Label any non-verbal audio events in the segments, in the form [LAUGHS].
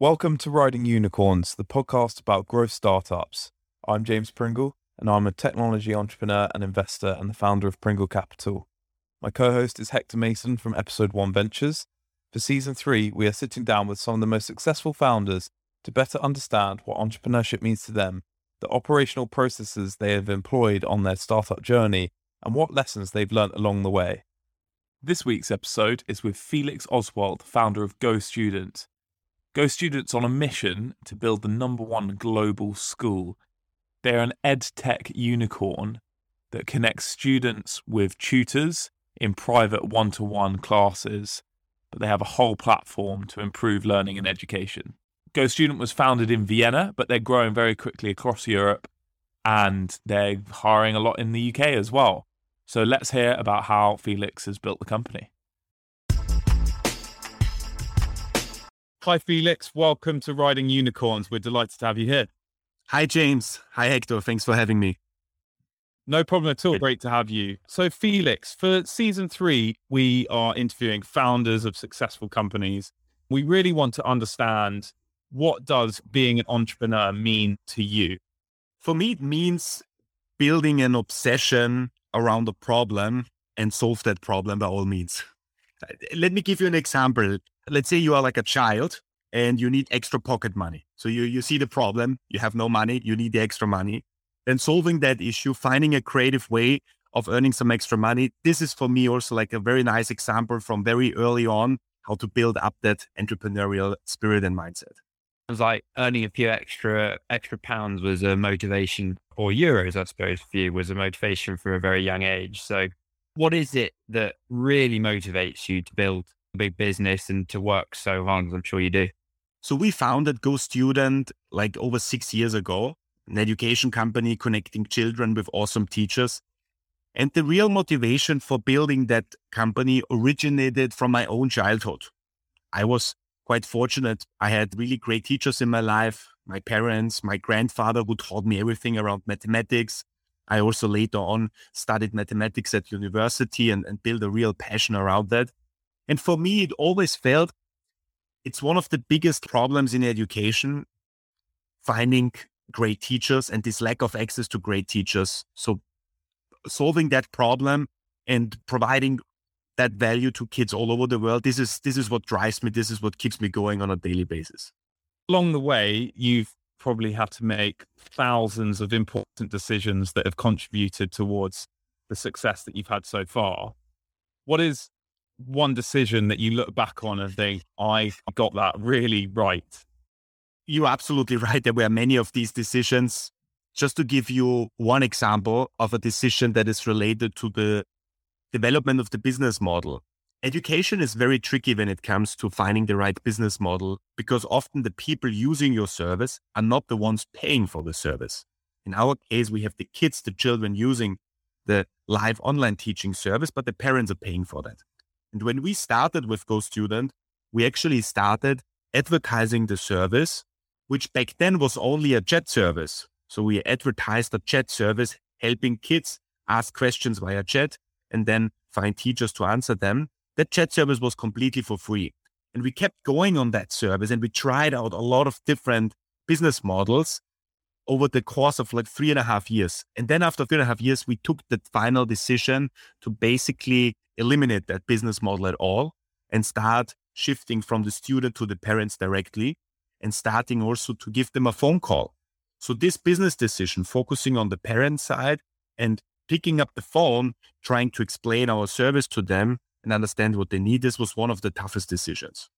Welcome to Riding Unicorns, the podcast about growth startups. I'm James Pringle, and I'm a technology entrepreneur and investor and the founder of Pringle Capital. My co host is Hector Mason from Episode 1 Ventures. For season 3, we are sitting down with some of the most successful founders to better understand what entrepreneurship means to them, the operational processes they have employed on their startup journey, and what lessons they've learnt along the way. This week's episode is with Felix Ohswald, founder of Go Student. Go Student's on a mission to build the number one global school. They're an ed tech unicorn that connects students with tutors in private one to one classes, but they have a whole platform to improve learning and education. Go Student was founded in Vienna, but they're growing very quickly across Europe and they're hiring a lot in the UK as well. So let's hear about how Felix has built the company. Hi, Felix. Welcome to Riding Unicorns. We're delighted to have you here. Hi, James. Hi, Hector. Thanks for having me. No problem at all. Great to have you. So, Felix, for season three, we are interviewing founders of successful companies. We really want to understand what does being an entrepreneur mean to you? For me, it means building an obsession around a problem and solve that problem by all means. Uh, let me give you an example let's say you are like a child and you need extra pocket money. So you, you see the problem, you have no money, you need the extra money. Then solving that issue, finding a creative way of earning some extra money. This is for me also like a very nice example from very early on how to build up that entrepreneurial spirit and mindset. It was like earning a few extra extra pounds was a motivation, or euros, I suppose, for you was a motivation for a very young age. So, what is it that really motivates you to build big business and to work so hard as I'm sure you do? So we founded Go Student like over six years ago, an education company connecting children with awesome teachers. And the real motivation for building that company originated from my own childhood. I was quite fortunate. I had really great teachers in my life. My parents, my grandfather who taught me everything around mathematics. I also later on studied mathematics at university and, and built a real passion around that. And for me, it always felt it's one of the biggest problems in education finding great teachers and this lack of access to great teachers. So solving that problem and providing that value to kids all over the world. This is this is what drives me. This is what keeps me going on a daily basis. Along the way, you've probably had to make thousands of important decisions that have contributed towards the success that you've had so far. What is one decision that you look back on and think, I got that really right? You're absolutely [LAUGHS] right. There were many of these decisions. Just to give you one example of a decision that is related to the development of the business model. Education is very tricky when it comes to finding the right business model because often the people using your service are not the ones paying for the service. In our case, we have the kids, the children using the live online teaching service, but the parents are paying for that. And when we started with Go Student, we actually started advertising the service, which back then was only a chat service. So we advertised a chat service helping kids ask questions via chat and then find teachers to answer them. That chat service was completely for free. And we kept going on that service and we tried out a lot of different business models over the course of like three and a half years. And then after three and a half years, we took the final decision to basically eliminate that business model at all and start shifting from the student to the parents directly and starting also to give them a phone call. So this business decision, focusing on the parent side and picking up the phone, trying to explain our service to them and understand what they need, this was one of the toughest decisions.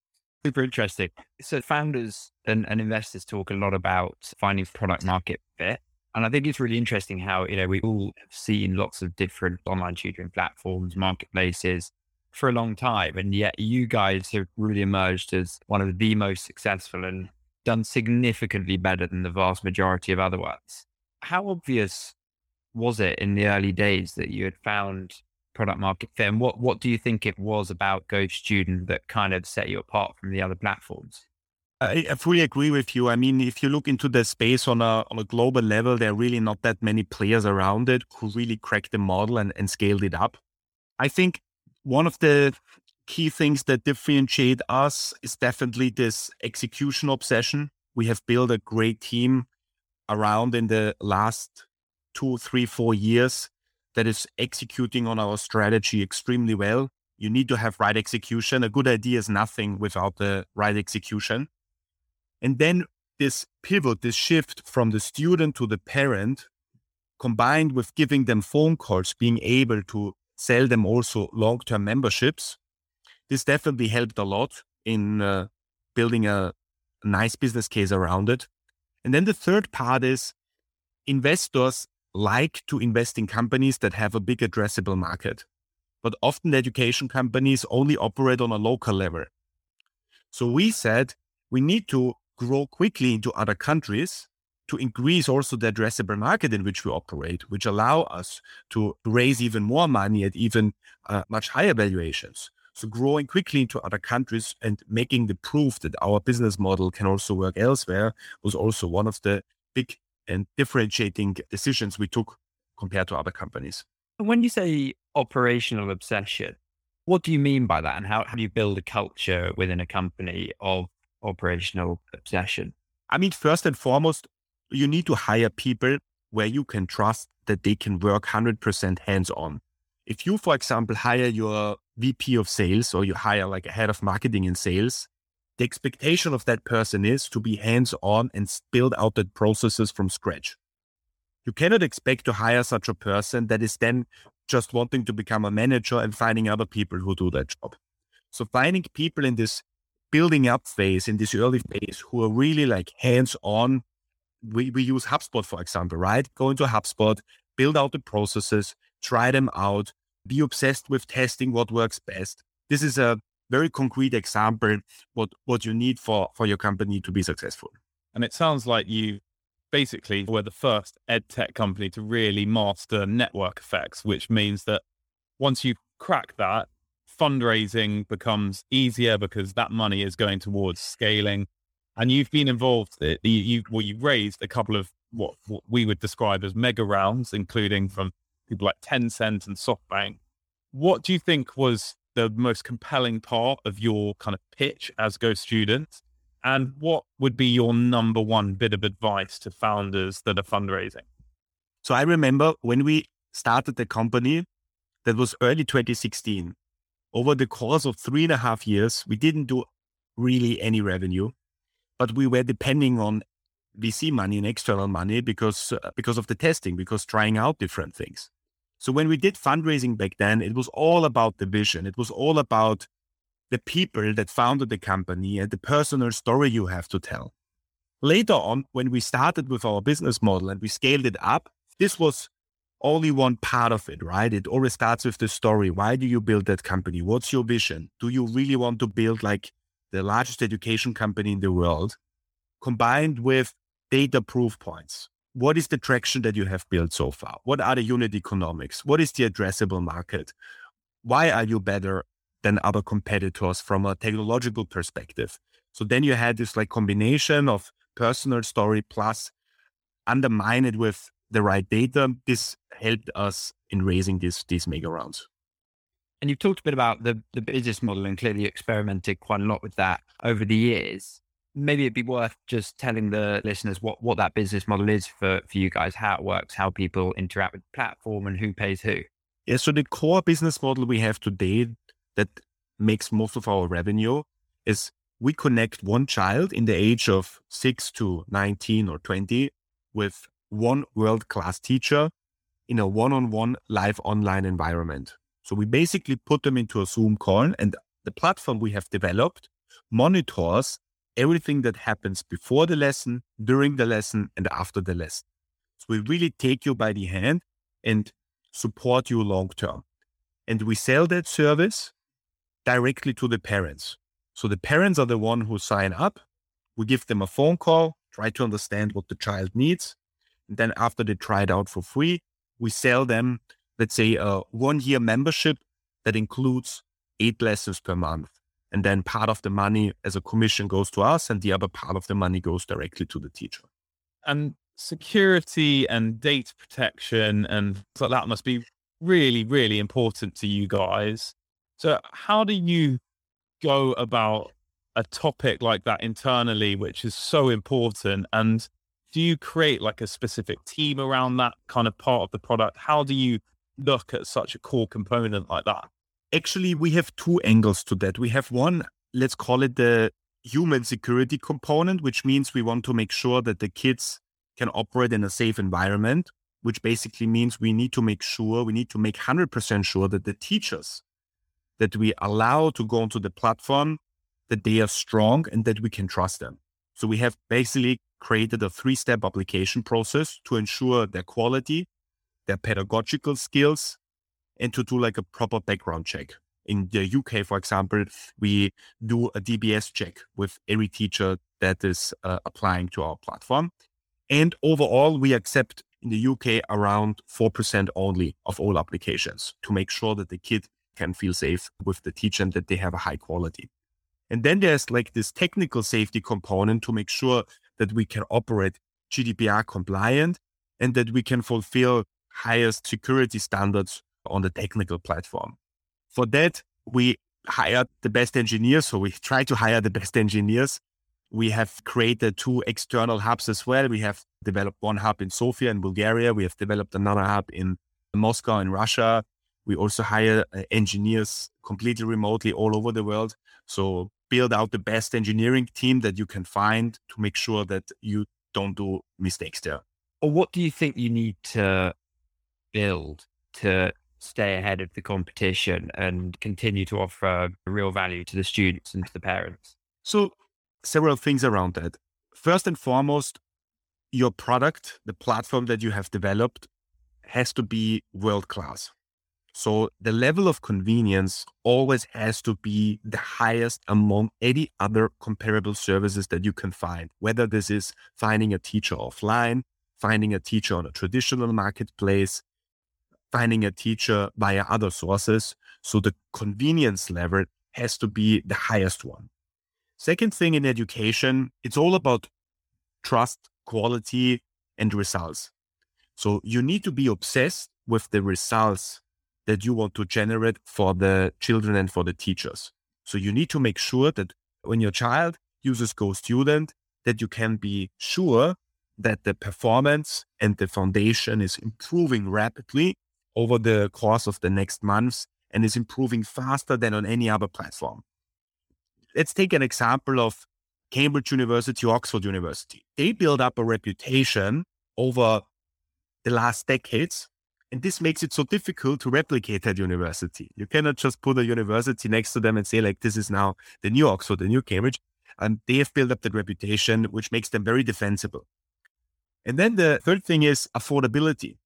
Super interesting. So founders and, and investors talk a lot about finding product market fit. And I think it's really interesting how, you know, we all have seen lots of different online tutoring platforms, marketplaces for a long time. And yet you guys have really emerged as one of the most successful and done significantly better than the vast majority of other ones. How obvious was it in the early days that you had found product market fit? And what, what do you think it was about Go Student that kind of set you apart from the other platforms? I, I, fully agree with you. I mean, if you look into the space on a on a global level, there are really not that many players around it who really cracked the model and, and scaled it up. I think one of the key things that differentiate us is definitely this execution obsession. We have built a great team around in the last two, three, four years that is executing on our strategy extremely well. You need to have right execution. A good idea is nothing without the right execution. And then this pivot, this shift from the student to the parent, combined with giving them phone calls, being able to sell them also long term memberships, this definitely helped a lot in uh, building a nice business case around it. And then the third part is investors like to invest in companies that have a big addressable market. But often education companies only operate on a local level. So we said we need to grow quickly into other countries to increase also the addressable market in which we operate, which allow us to raise even more money at even uh, much higher valuations. So growing quickly into other countries and making the proof that our business model can also work elsewhere was also one of the big and differentiating decisions we took compared to other companies. When you say operational obsession, what do you mean by that? And how, how do you build a culture within a company of operational obsession? I mean, first and foremost, you need to hire people where you can trust that they can work 100% hands on. If you, for example, hire your VP of sales or you hire like a head of marketing and sales, the expectation of that person is to be hands on and build out the processes from scratch. You cannot expect to hire such a person that is then just wanting to become a manager and finding other people who do that job. So finding people in this building up phase, in this early phase, who are really like hands on. We, we use HubSpot, for example, right? Go into HubSpot, build out the processes, try them out, be obsessed with testing what works best. This is a very concrete example what what you need for for your company to be successful. And it sounds like you basically were the first ed tech company to really master network effects, which means that once you crack that, fundraising becomes easier because that money is going towards scaling. And you've been involved. You, you well, you raised a couple of what, what we would describe as mega rounds, including from people like Tencent and SoftBank. What do you think was the most compelling part of your kind of pitch as Go Student? And what would be your number one bit of advice to founders that are fundraising? So I remember when we started the company, that was early 2016. Over the course of three and a half years, we didn't do really any revenue, but we were depending on VC money and external money because uh, because of the testing, because trying out different things. So when we did fundraising back then, it was all about the vision. It was all about the people that founded the company and the personal story you have to tell. Later on, when we started with our business model and we scaled it up, this was only one part of it, right? It always starts with the story. Why do you build that company? What's your vision? Do you really want to build like the largest education company in the world combined with data proof points? What is the traction that you have built so far? What are the unit economics? What is the addressable market? Why are you better than other competitors from a technological perspective? So then you had this like combination of personal story plus undermine it with the right data. This helped us in raising these these mega rounds. And you've talked a bit about the the business model and clearly experimented quite a lot with that over the years maybe it'd be worth just telling the listeners what, what that business model is for, for you guys, how it works, how people interact with the platform and who pays who. Yeah, so the core business model we have today that makes most of our revenue is we connect one child in the age of six to 19 or 20 with one world class teacher in a one on one live online environment. So we basically put them into a Zoom call and the platform we have developed monitors everything that happens before the lesson, during the lesson, and after the lesson. So we really take you by the hand and support you long term. And we sell that service directly to the parents. So the parents are the one who sign up. We give them a phone call, try to understand what the child needs. And then after they try it out for free, we sell them, let's say, a one year membership that includes eight lessons per month. And then part of the money as a commission goes to us, and the other part of the money goes directly to the teacher. And security and data protection and so that must be really, really important to you guys. So, how do you go about a topic like that internally, which is so important? And do you create like a specific team around that kind of part of the product? How do you look at such a core component like that? Actually, we have two angles to that. We have one, let's call it the human security component, which means we want to make sure that the kids can operate in a safe environment, which basically means we need to make sure, we need to make 100% sure that the teachers that we allow to go onto the platform, that they are strong and that we can trust them. So we have basically created a three step application process to ensure their quality, their pedagogical skills, and to do like a proper background check in the UK, for example, we do a DBS check with every teacher that is uh, applying to our platform. And overall, we accept in the UK around 4% only of all applications to make sure that the kid can feel safe with the teacher and that they have a high quality. And then there's like this technical safety component to make sure that we can operate GDPR compliant and that we can fulfill highest security standards on the technical platform. For that, we hired the best engineers. So we try to hire the best engineers. We have created two external hubs as well. We have developed one hub in Sofia in Bulgaria. We have developed another hub in Moscow in Russia. We also hire uh, engineers completely remotely all over the world. So build out the best engineering team that you can find to make sure that you don't do mistakes there. Or what do you think you need to build to stay ahead of the competition and continue to offer real value to the students and to the parents? So, several things around that. First and foremost, your product, the platform that you have developed, has to be world class. So, the level of convenience always has to be the highest among any other comparable services that you can find, whether this is finding a teacher offline, finding a teacher on a traditional marketplace, finding a teacher via other sources. So the convenience level has to be the highest one. Second thing in education, it's all about trust, quality, and results. So you need to be obsessed with the results that you want to generate for the children and for the teachers. So you need to make sure that when your child uses Go Student, that you can be sure that the performance and the foundation is improving rapidly over the course of the next months and is improving faster than on any other platform. Let's take an example of Cambridge University, Oxford University. They build up a reputation over the last decades. And this makes it so difficult to replicate that university. You cannot just put a university next to them and say, like, this is now the new Oxford, the new Cambridge. And they have built up that reputation, which makes them very defensible. And then the third thing is affordability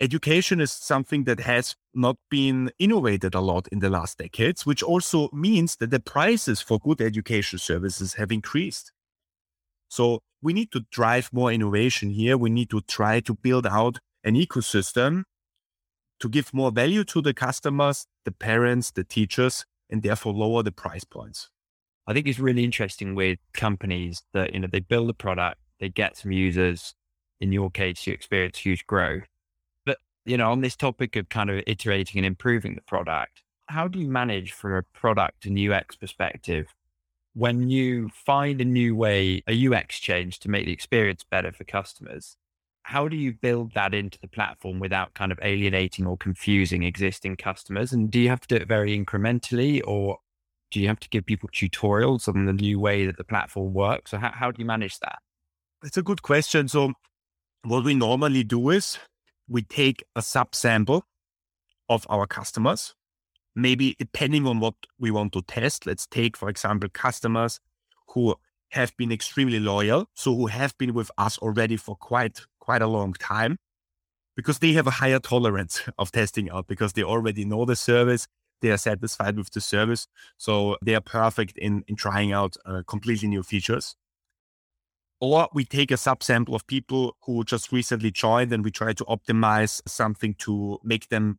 education is something that has not been innovated a lot in the last decades, which also means that the prices for good education services have increased. So we need to drive more innovation here. We need to try to build out an ecosystem to give more value to the customers, the parents, the teachers, and therefore lower the price points. I think it's really interesting with companies that, you know, they build a product, they get some users. In your case, you experience huge growth you know, on this topic of kind of iterating and improving the product, how do you manage from a product and UX perspective when you find a new way, a UX change to make the experience better for customers? How do you build that into the platform without kind of alienating or confusing existing customers? And do you have to do it very incrementally or do you have to give people tutorials on the new way that the platform works? So how, how do you manage that? It's a good question. So what we normally do is we take a subsample of our customers. Maybe depending on what we want to test, let's take, for example, customers who have been extremely loyal, so who have been with us already for quite quite a long time, because they have a higher tolerance [LAUGHS] of testing out because they already know the service, they are satisfied with the service, so they are perfect in in trying out uh, completely new features or we take a subsample of people who just recently joined and we try to optimize something to make them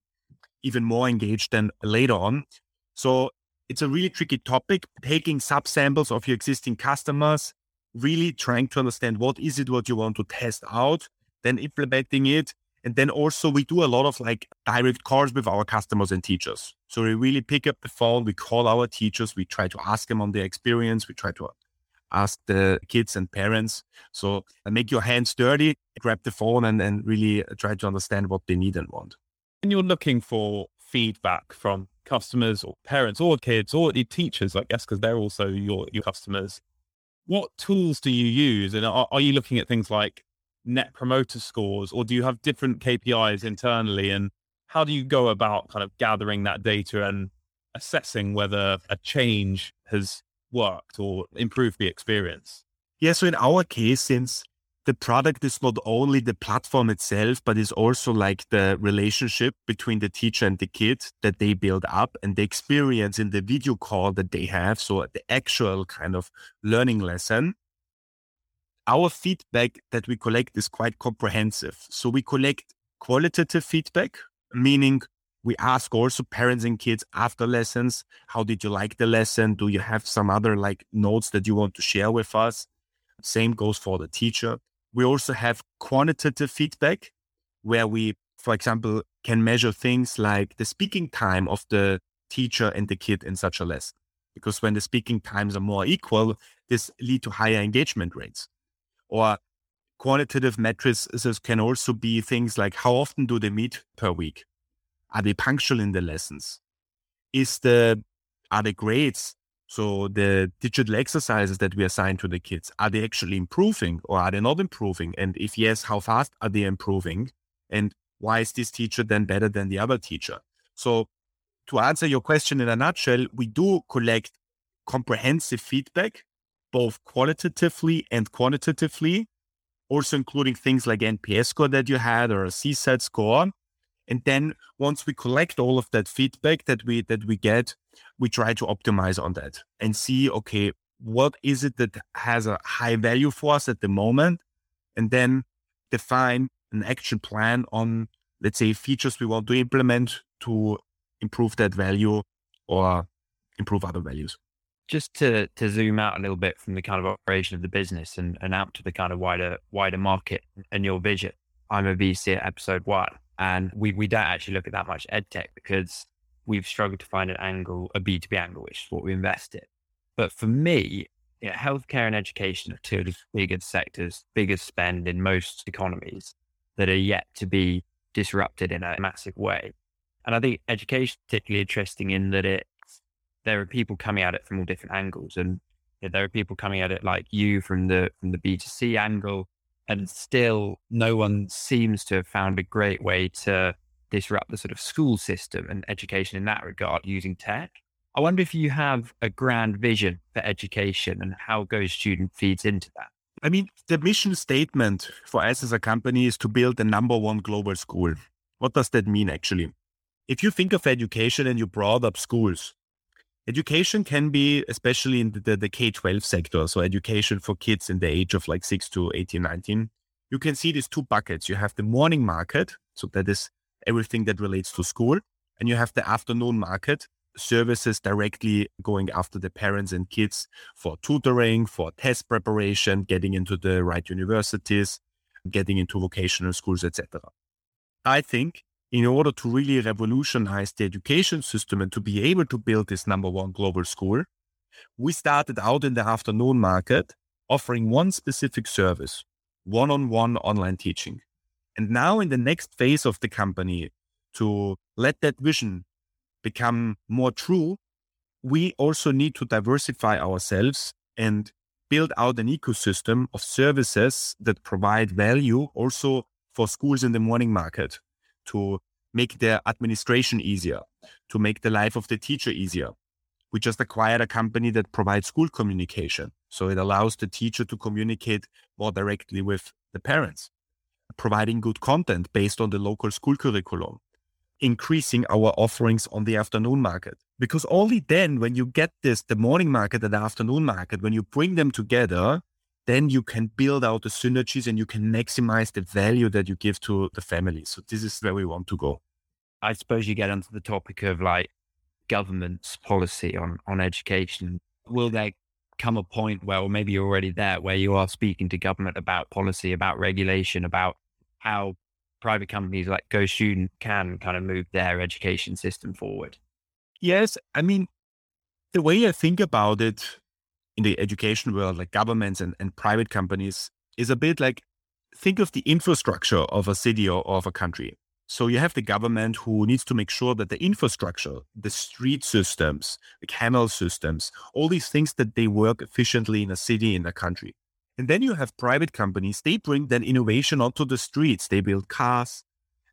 even more engaged than later on. So it's a really tricky topic, taking subsamples of your existing customers, really trying to understand what is it what you want to test out, then implementing it And then also we do a lot of like direct calls with our customers and teachers. So we really pick up the phone, we call our teachers, we try to ask them on their experience, we try to ask the kids and parents. So uh, make your hands dirty, grab the phone and, and really try to understand what they need and want. And you're looking for feedback from customers or parents or kids or teachers, I guess, because they're also your, your customers. What tools do you use? And are, are you looking at things like net promoter scores or do you have different KPIs internally? And how do you go about kind of gathering that data and assessing whether a change has worked or improved the experience? Yeah. So in our case, since the product is not only the platform itself, but is also like the relationship between the teacher and the kid that they build up and the experience in the video call that they have. So the actual kind of learning lesson. Our feedback that we collect is quite comprehensive. So we collect qualitative feedback, meaning we ask also parents and kids after lessons, how did you like the lesson? Do you have some other like notes that you want to share with us? Same goes for the teacher. We also have quantitative feedback where we, for example, can measure things like the speaking time of the teacher and the kid in such a lesson. Because when the speaking times are more equal, this lead to higher engagement rates. Or quantitative metrics can also be things like how often do they meet per week? Are they punctual in the lessons? Is the are the grades so the digital exercises that we assign to the kids, are they actually improving or are they not improving? And if yes, how fast are they improving? And why is this teacher then better than the other teacher? So to answer your question in a nutshell, we do collect comprehensive feedback, both qualitatively and quantitatively, also including things like NPS score that you had or a CSAT score. And then once we collect all of that feedback that we that we get, we try to optimize on that and see, okay, what is it that has a high value for us at the moment? And then define an action plan on, let's say, features we want to implement to improve that value or improve other values. Just to to zoom out a little bit from the kind of operation of the business and, and out to the kind of wider wider market and your vision. I'm a VC at episode one. And we, we don't actually look at that much ed tech because we've struggled to find an angle, a B2B angle, which is what we invest in. But for me, you know, healthcare and education are two of the biggest sectors, biggest spend in most economies that are yet to be disrupted in a massive way. And I think education is particularly interesting in that it there are people coming at it from all different angles. And you know, there are people coming at it like you from the from the B2C angle. And still no one seems to have found a great way to disrupt the sort of school system and education in that regard using tech. I wonder if you have a grand vision for education and how Go Student feeds into that. I mean, the mission statement for us as a company is to build the number one global school. What does that mean actually? If you think of education and you brought up schools, education can be, especially in the, the, K 12 sector, so education for kids in the age of like 6 to 18, 19, you can see these two buckets. You have the morning market, so that is everything that relates to school. And you have the afternoon market services directly going after the parents and kids for tutoring, for test preparation, getting into the right universities, getting into vocational schools, etc. I think in order to really revolutionize the education system and to be able to build this number one global school, we started out in the afternoon market offering one specific service, one on one online teaching. And now, in the next phase of the company, to let that vision become more true, we also need to diversify ourselves and build out an ecosystem of services that provide value also for schools in the morning market to make their administration easier, to make the life of the teacher easier. We just acquired a company that provides school communication. So it allows the teacher to communicate more directly with the parents providing good content based on the local school curriculum, increasing our offerings on the afternoon market. Because only then, when you get this, the morning market and the afternoon market, when you bring them together, then you can build out the synergies and you can maximize the value that you give to the family. So this is where we want to go. I suppose you get onto the topic of like government's policy on on education. Will there come a point where, or maybe you're already there, where you are speaking to government about policy, about regulation, about how private companies like Go Student can kind of move their education system forward? Yes. I mean, the way I think about it in the education world, like governments and, and private companies, is a bit like think of the infrastructure of a city or, of a country. So you have the government who needs to make sure that the infrastructure, the street systems, the canal systems, all these things that they work efficiently in a city, in a country. And then you have private companies, they bring that innovation onto the streets. They build cars,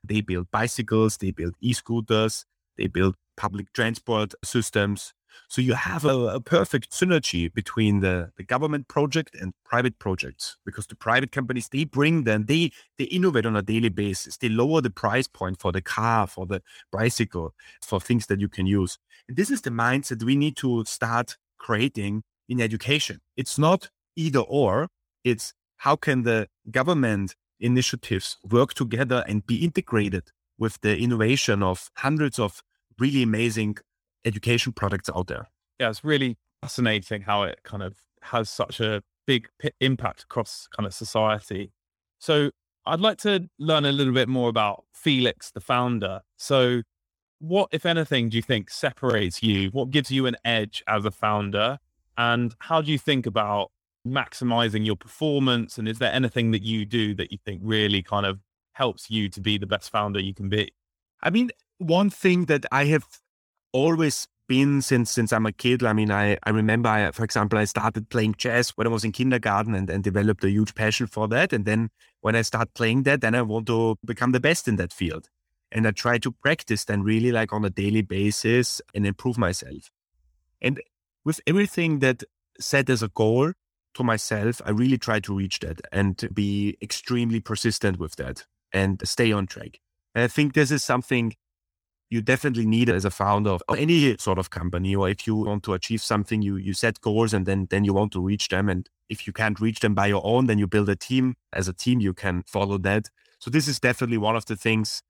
they build bicycles, they build e-scooters, they build public transport systems. So you have a, a, perfect synergy between the, the government project and private projects because the private companies, they bring them, they, they innovate on a daily basis. They lower the price point for the car, for the bicycle, for things that you can use. And this is the mindset we need to start creating in education. It's not either or, it's how can the government initiatives work together and be integrated with the innovation of hundreds of really amazing education products out there. Yeah, it's really fascinating how it kind of has such a big p- impact across kind of society. So I'd like to learn a little bit more about Felix, the founder. So, what, if anything, do you think separates you? What gives you an edge as a founder? And how do you think about maximizing your performance? And is there anything that you do that you think really kind of helps you to be the best founder you can be? I mean, one thing that I have always been since since I'm a kid. I mean, I, I remember, I, for example, I started playing jazz when I was in kindergarten and, and developed a huge passion for that. And then when I start playing that, then I want to become the best in that field. And I try to practice then really like on a daily basis and improve myself. And with everything that set as a goal to myself, I really try to reach that and be extremely persistent with that and stay on track. And I think this is something you definitely need as a founder of any sort of company or if you want to achieve something you you set goals and then then you want to reach them. And if you can't reach them by your own then you build a team. As a team you can follow that. So this is definitely one of the things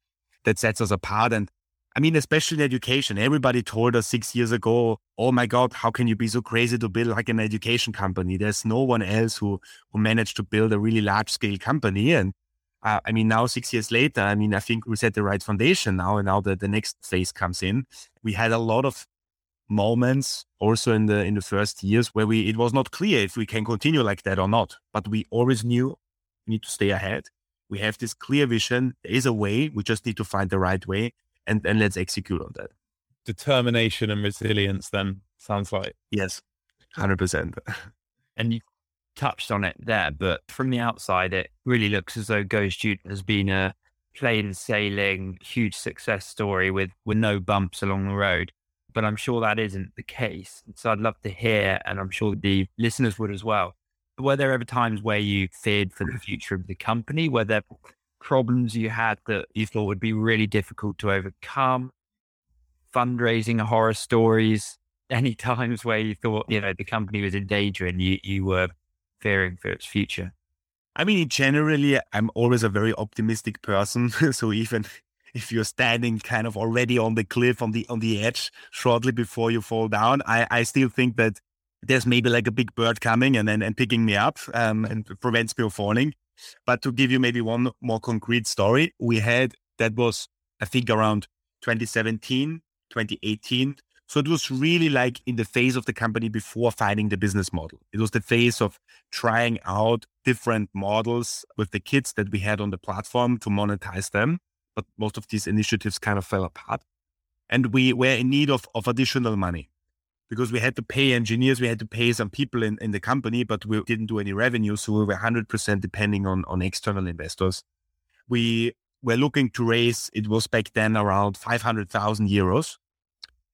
that sets us apart. And I mean, especially in education, everybody told us six years ago, "Oh my God, how can you be so crazy to build like an education company?" There's no one else who who managed to build a really large scale company, and uh, I mean, now six years later, I mean, I think we set the right foundation now, and now the, the next phase comes in. We had a lot of moments also in the in the first years where we it was not clear if we can continue like that or not. But we always knew we need to stay ahead. We have this clear vision. There is a way. We just need to find the right way, and and let's execute on that. Determination and resilience. Then sounds like yes, hundred percent. And you touched on it there, but from the outside, it really looks as though Go has been a plain sailing, huge success story with, with no bumps along the road. But I'm sure that isn't the case. So I'd love to hear, and I'm sure the listeners would as well. Were there ever times where you feared for the future of the company? Were there problems you had that you thought would be really difficult to overcome? Fundraising horror stories? [LAUGHS] Any times where you thought, you know, the company was in danger and you, you were fearing for its future? I mean, generally, I'm always a very optimistic person. [LAUGHS] so even if you're standing kind of already on the cliff, on the on the edge, shortly before you fall down, I, I still think that there's maybe like a big bird coming and then and picking me up um, and prevents me from falling. But to give you maybe one more concrete story, we had that was I think around 2017, 2018. So it was really like in the phase of the company before finding the business model. It was the phase of trying out different models with the kids that we had on the platform to monetize them. But most of these initiatives kind of fell apart. And we were in need of, of additional money because we had to pay engineers, we had to pay some people in, in the company, but we didn't do any revenue. So we were 100% depending on, on external investors. We were looking to raise, it was back then around 500,000 euros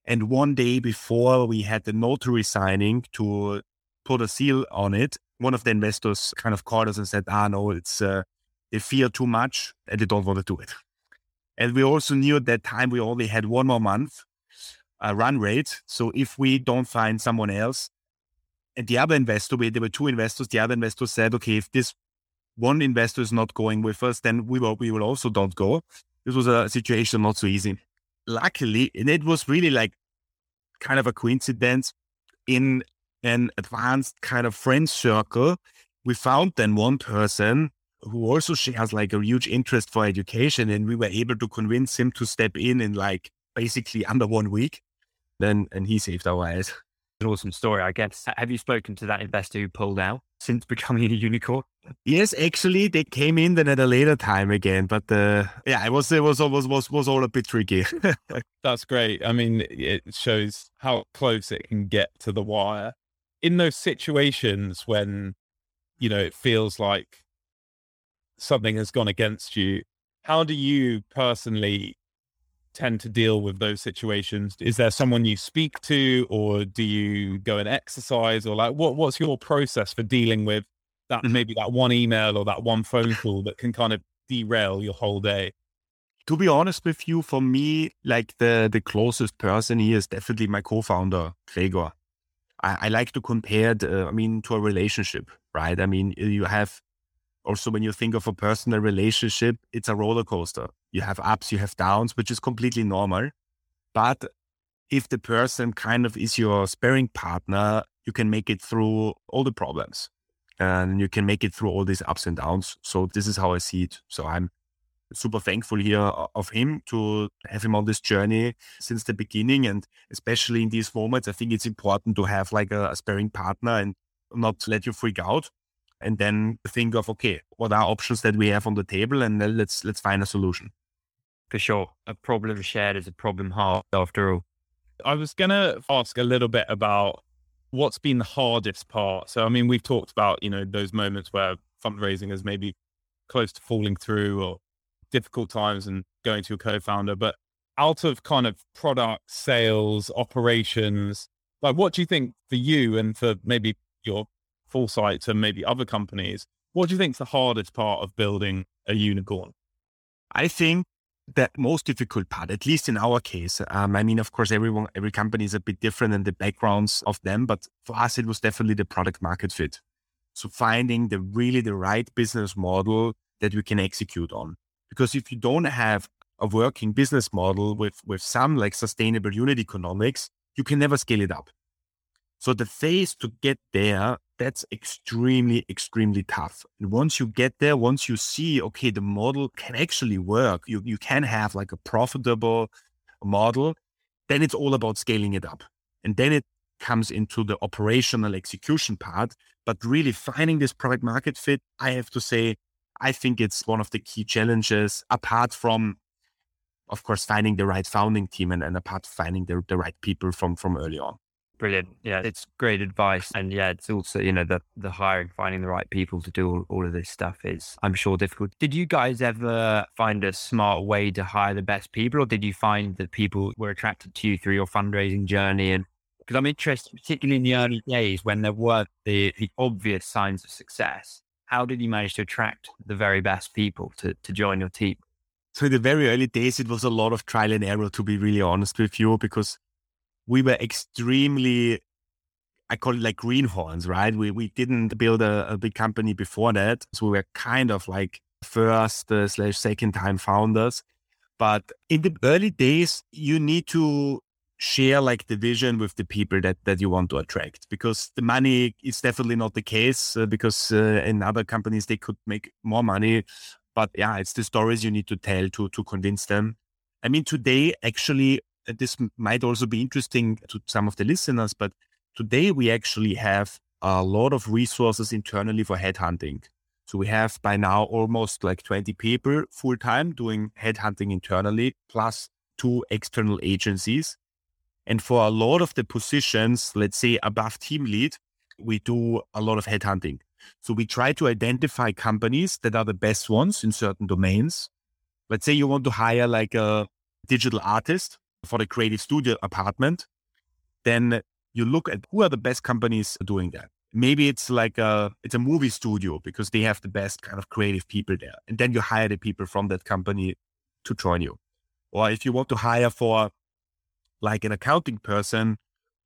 and one day before we had the notary signing to put a seal on it, one of the investors kind of called us and said, ah, no, it's, uh, they fear too much and they don't want to do it. And we also knew at that time we only had one more month uh, run rate. So if we don't find someone else, and the other investor, we, there were two investors, the other investor said, okay, if this one investor is not going with us, then we will, we will also don't go. This was a situation not so easy luckily, and it was really like kind of a coincidence in an advanced kind of friend circle. We found then one person who also shares like a huge interest for education. And we were able to convince him to step in in like basically under one week. Then, and he saved our ass. An awesome story, I guess. Have you spoken to that investor who pulled out since becoming a unicorn? Yes, actually, they came in then at a later time again, but uh, yeah, it was it was was was was all a bit tricky. [LAUGHS] That's great. I mean, it shows how close it can get to the wire. In those situations when you know it feels like something has gone against you, how do you personally tend to deal with those situations? Is there someone you speak to, or do you go and exercise, or like what what's your process for dealing with that mm-hmm. maybe that one email or that one phone call that can kind of derail your whole day? To be honest with you, for me, like the the closest person here is definitely my co-founder, Gregor. I, I like to compare, the, I mean, to a relationship, right? I mean, you have also when you think of a personal relationship, it's a roller coaster. You have ups, you have downs, which is completely normal. But if the person kind of is your sparring partner, you can make it through all the problems and you can make it through all these ups and downs. So this is how I see it. So I'm super thankful here uh, of him to have him on this journey since the beginning. And especially in these moments, I think it's important to have like a, a sparring partner and not let you freak out and then think of okay, what are options that we have on the table, and then let's let's find a solution. For sure, a problem shared is a problem halved. After all, I was gonna ask a little bit about what's been the hardest part. So, I mean, we've talked about you know those moments where fundraising is maybe close to falling through or difficult times and going to a co-founder, but out of kind of product sales operations like what do you think for you and for maybe your Foresight to maybe other companies. What do you think is the hardest part of building a unicorn? I think the most difficult part, at least in our case, um, I mean, of course, everyone, every company is a bit different and the backgrounds of them, but for us, it was definitely the product market fit. So finding the really the right business model that we can execute on. Because if you don't have a working business model with with some like sustainable unit economics, you can never scale it up. So the phase to get there that's extremely, extremely tough. And once you get there, once you see, okay, the model can actually work, you, you can have like a profitable model, then it's all about scaling it up. And then it comes into the operational execution part. But really finding this product market fit, I have to say, I think it's one of the key challenges apart from, of course, finding the right founding team and, and apart finding the, the right people from, from early on. Brilliant. Yeah, it's great advice. And yeah, it's also, you know, the the hiring, finding the right people to do all, all of this stuff is, I'm sure, difficult. Did you guys ever find a smart way to hire the best people, or did you find that people were attracted to you through your fundraising journey? And because I'm interested, particularly in the early days when there were the, the obvious signs of success, how did you manage to attract the very best people to, to join your team? So in the very early days, it was a lot of trial and error, to be really honest with you, because we were extremely I call it like greenhorns, right? We we didn't build a, a big company before that, so we were kind of like first uh, slash second time founders. But in the early days, you need to share like the vision with the people that that you want to attract because the money is definitely not the case uh, because uh, in other companies they could make more money but yeah it's the stories you need to tell to to convince them i mean today actually Uh, this might also be interesting to some of the listeners, but today we actually have a lot of resources internally for headhunting. So we have by now almost like 20 people full time doing headhunting internally, plus two external agencies. And for a lot of the positions, let's say above team lead, we do a lot of headhunting. So we try to identify companies that are the best ones in certain domains. Let's say you want to hire like a digital artist for the creative studio apartment, then you look at who are the best companies doing that. Maybe it's like a it's a movie studio because they have the best kind of creative people there, and then you hire the people from that company to join you. Or if you want to hire for like an accounting person,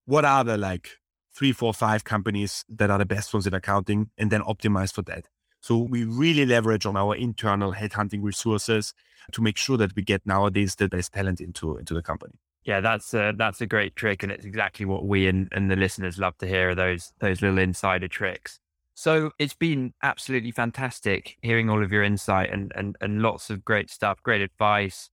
what are the like three, four, five companies that are the best ones in accounting, and then optimize for that. So we really leverage on our internal headhunting resources to make sure that we get nowadays the best talent into into the company. Yeah, that's a, that's a great trick, and it's exactly what we and, and the listeners love to hear those those little insider tricks. So it's been absolutely fantastic hearing all of your insight and, and, and lots of great stuff, great advice.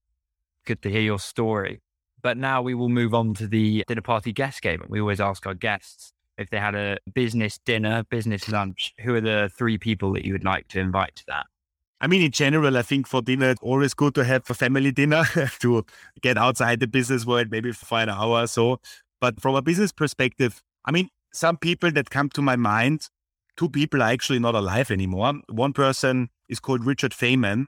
Good to hear your story. But now we will move on to the dinner party guest game. We always ask our guests if they had a business dinner, business lunch, who are the three people that you would like to invite to that? I mean, in general, I think for dinner, it's always good to have a family dinner [LAUGHS] to get outside the business world, maybe for an hour or so. But from a business perspective, I mean, some people that come to my mind two people are actually not alive anymore. One person is called Richard Feynman.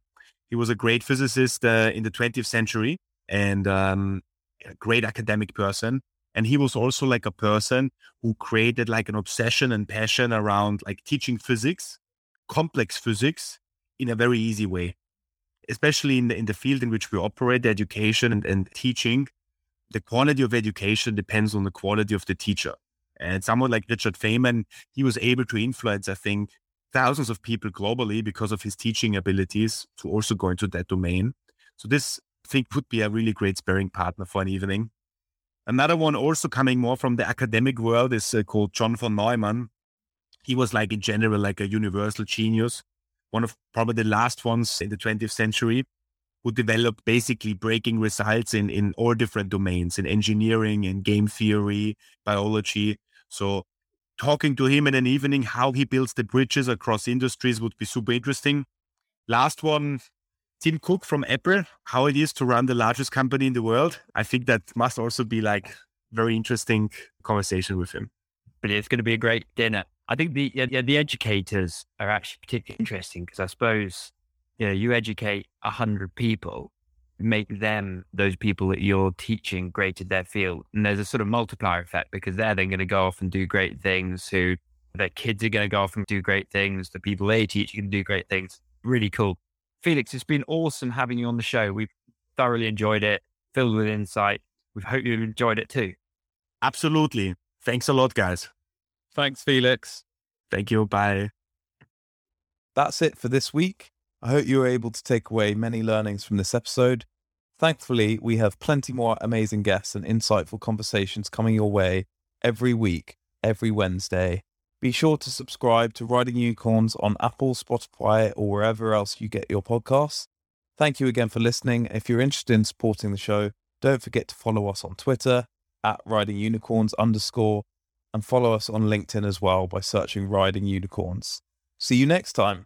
He was a great physicist uh, in the 20th century and um, a great academic person. And he was also like a person who created like an obsession and passion around like teaching physics, complex physics in a very easy way, especially in the, in the field in which we operate, education and, and teaching. The quality of education depends on the quality of the teacher. And someone like Richard Feynman, he was able to influence, I think, thousands of people globally because of his teaching abilities to also go into that domain. So this I think would be a really great sparring partner for an evening. Another one also coming more from the academic world is uh, called John von Neumann. He was like in general like a universal genius, one of probably the last ones in the 20th century who developed basically breaking results in, in all different domains in engineering in game theory, biology. So talking to him in an evening, how he builds the bridges across industries would be super interesting. Last one, Tim Cook from Apple, how it is to run the largest company in the world. I think that must also be like very interesting conversation with him. But it's going to be a great dinner. I think the yeah, the educators are actually particularly interesting because I suppose you know you educate a hundred people make them those people that you're teaching great at their field. And there's a sort of multiplier effect because they're then going to go off and do great things who their kids are going to go off and do great things. The people they teach can do great things. Really cool. Felix, it's been awesome having you on the show. We've thoroughly enjoyed it, filled with insight. We hope you've enjoyed it too. Absolutely. Thanks a lot, guys. Thanks, Felix. Thank you. Bye. That's it for this week. I hope you were able to take away many learnings from this episode. Thankfully, we have plenty more amazing guests and insightful conversations coming your way every week, every Wednesday. Be sure to subscribe to Riding Unicorns on Apple, Spotify, or wherever else you get your podcasts. Thank you again for listening. If you're interested in supporting the show, don't forget to follow us on Twitter at Riding Unicorns underscore and follow us on LinkedIn as well by searching Riding Unicorns. See you next time.